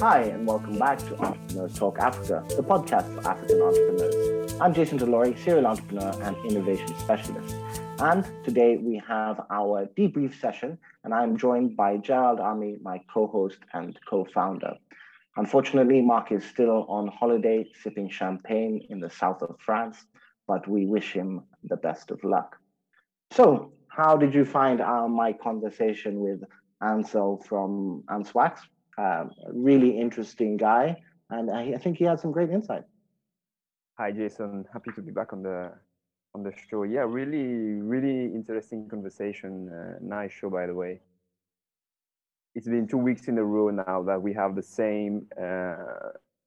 Hi, and welcome back to Entrepreneurs Talk Africa, the podcast for African entrepreneurs. I'm Jason Delory, serial entrepreneur and innovation specialist. And today we have our debrief session, and I'm joined by Gerald Army, my co host and co founder. Unfortunately, Mark is still on holiday sipping champagne in the south of France, but we wish him the best of luck. So, how did you find our, my conversation with Ancel from Answax? Um, really interesting guy, and I, I, think he had some great insight. Hi, Jason. Happy to be back on the on the show. Yeah, really, really interesting conversation. Uh, nice show, by the way. It's been two weeks in a row now that we have the same. Uh,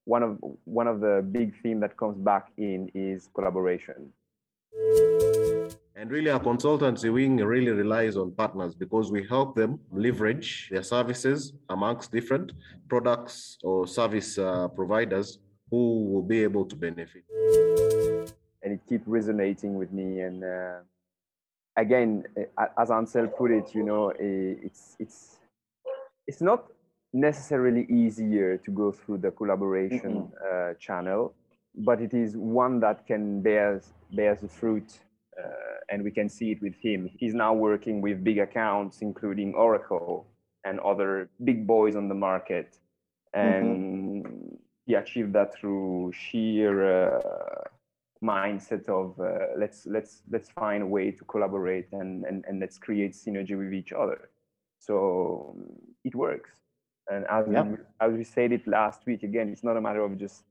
one of one of the big theme that comes back in is collaboration. And really, our consultancy wing really relies on partners because we help them leverage their services amongst different products or service uh, providers who will be able to benefit. And it keeps resonating with me. And uh, again, as Ancel put it, you know, it's it's it's not necessarily easier to go through the collaboration mm-hmm. uh, channel, but it is one that can bear bears the fruit and we can see it with him. He's now working with big accounts, including Oracle and other big boys on the market. And mm-hmm. he achieved that through sheer uh, mindset of uh, let's let's let's find a way to collaborate and, and and let's create synergy with each other. So it works. And as, we, as we said it last week, again, it's not a matter of just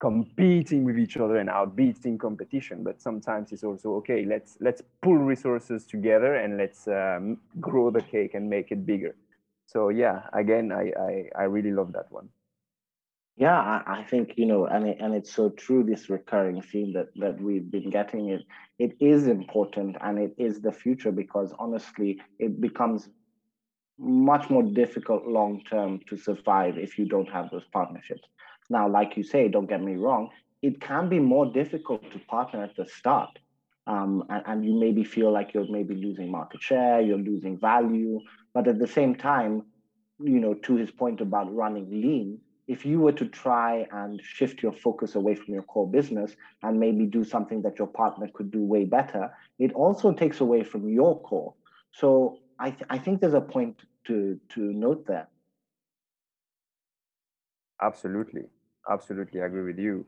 competing with each other and outbeating competition but sometimes it's also okay let's let's pull resources together and let's um, grow the cake and make it bigger. So yeah again i i, I really love that one. Yeah I, I think you know and it, and it's so true this recurring theme that that we've been getting. It it is important and it is the future because honestly it becomes much more difficult long term to survive if you don't have those partnerships now, like you say, don't get me wrong, it can be more difficult to partner at the start. Um, and, and, you maybe feel like you're maybe losing market share, you're losing value. But at the same time, you know, to his point about running lean, if you were to try and shift your focus away from your core business and maybe do something that your partner could do way better, it also takes away from your core. So I, th- I think there's a point to, to note that Absolutely absolutely agree with you.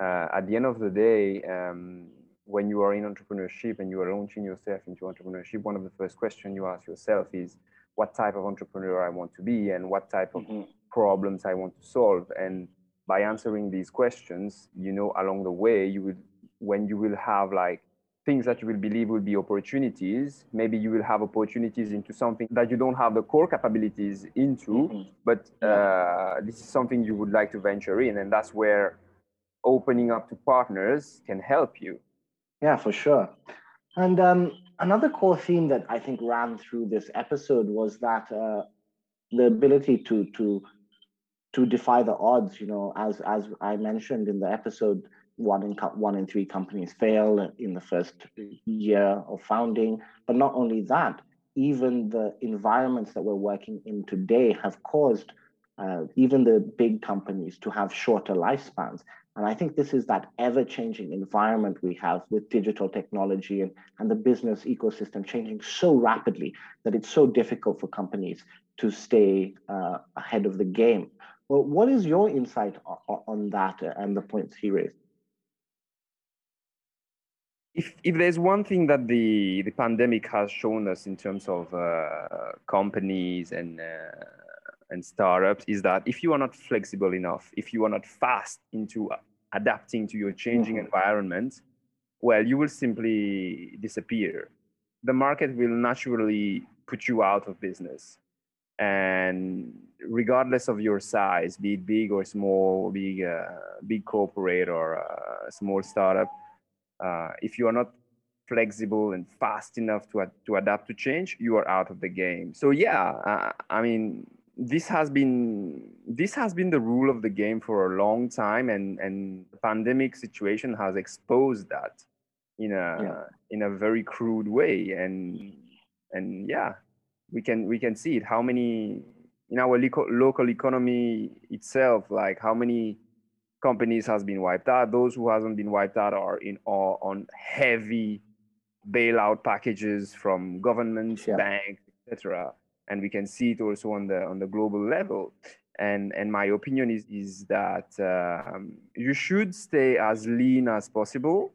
Uh, at the end of the day, um, when you are in entrepreneurship and you are launching yourself into entrepreneurship, one of the first questions you ask yourself is what type of entrepreneur I want to be and what type of mm-hmm. problems I want to solve. And by answering these questions, you know, along the way, you will, when you will have like things that you will believe will be opportunities. Maybe you will have opportunities into something that you don't have the core capabilities into, mm-hmm. but uh, this is something you would like to venture in. And that's where opening up to partners can help you. Yeah, for sure. And um, another core theme that I think ran through this episode was that uh, the ability to to to defy the odds. You know, as as I mentioned in the episode, one in one in three companies fail in the first year of founding. But not only that, even the environments that we're working in today have caused uh, even the big companies to have shorter lifespans. And I think this is that ever changing environment we have with digital technology and, and the business ecosystem changing so rapidly that it's so difficult for companies to stay uh, ahead of the game. Well, what is your insight on, on that and the points he raised? If if there's one thing that the the pandemic has shown us in terms of uh, companies and uh, and startups is that if you are not flexible enough, if you are not fast into adapting to your changing mm-hmm. environment, well, you will simply disappear. The market will naturally put you out of business. And regardless of your size, be it big or small, big, uh, big corporate or uh, small startup, uh, if you are not flexible and fast enough to, to adapt to change, you are out of the game. So yeah, uh, I mean, this has been this has been the rule of the game for a long time, and and the pandemic situation has exposed that in a yeah. in a very crude way, and and yeah, we can we can see it. How many in our local local economy itself, like how many companies has been wiped out. Those who hasn't been wiped out are in are on heavy bailout packages from governments, yeah. banks, etc. And we can see it also on the on the global level. And and my opinion is is that um, you should stay as lean as possible.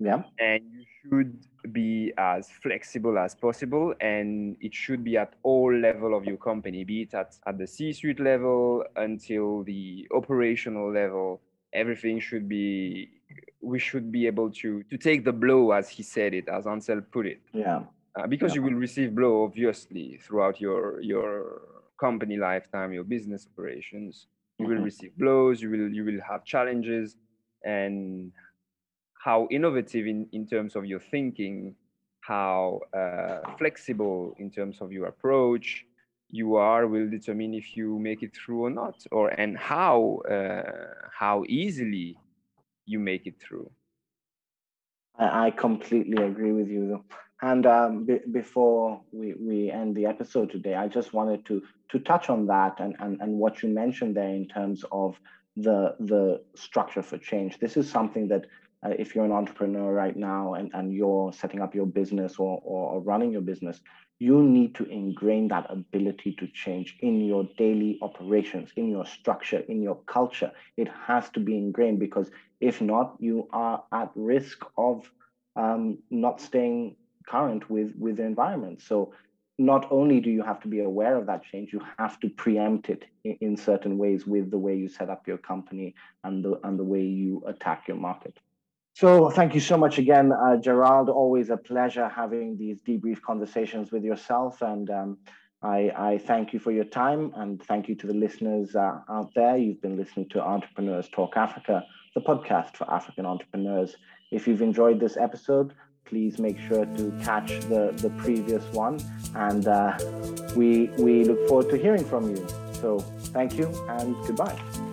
Yeah. And should be as flexible as possible and it should be at all level of your company be it at, at the c-suite level until the operational level everything should be we should be able to to take the blow as he said it as ancel put it yeah uh, because yeah. you will receive blow obviously throughout your your company lifetime your business operations you mm-hmm. will receive blows you will you will have challenges and how innovative in, in terms of your thinking, how uh, flexible in terms of your approach you are will determine if you make it through or not, or and how uh, how easily you make it through. I, completely agree with you. And um, b- before we, we end the episode today, I just wanted to to touch on that and, and, and what you mentioned there in terms of the the structure for change. This is something that uh, if you're an entrepreneur right now and, and you're setting up your business or, or running your business, you need to ingrain that ability to change in your daily operations, in your structure, in your culture. It has to be ingrained because if not, you are at risk of um, not staying current with, with the environment. So not only do you have to be aware of that change, you have to preempt it in, in certain ways with the way you set up your company and the and the way you attack your market. So thank you so much again, uh, Gerald. Always a pleasure having these debrief conversations with yourself. And um, I, I, thank you for your time and thank you to the listeners uh, out there. You've been listening to Entrepreneurs Talk Africa, the podcast for African entrepreneurs. If you've enjoyed this episode, please make sure to catch the, the previous one. And uh, we, we look forward to hearing from you. So thank you and goodbye.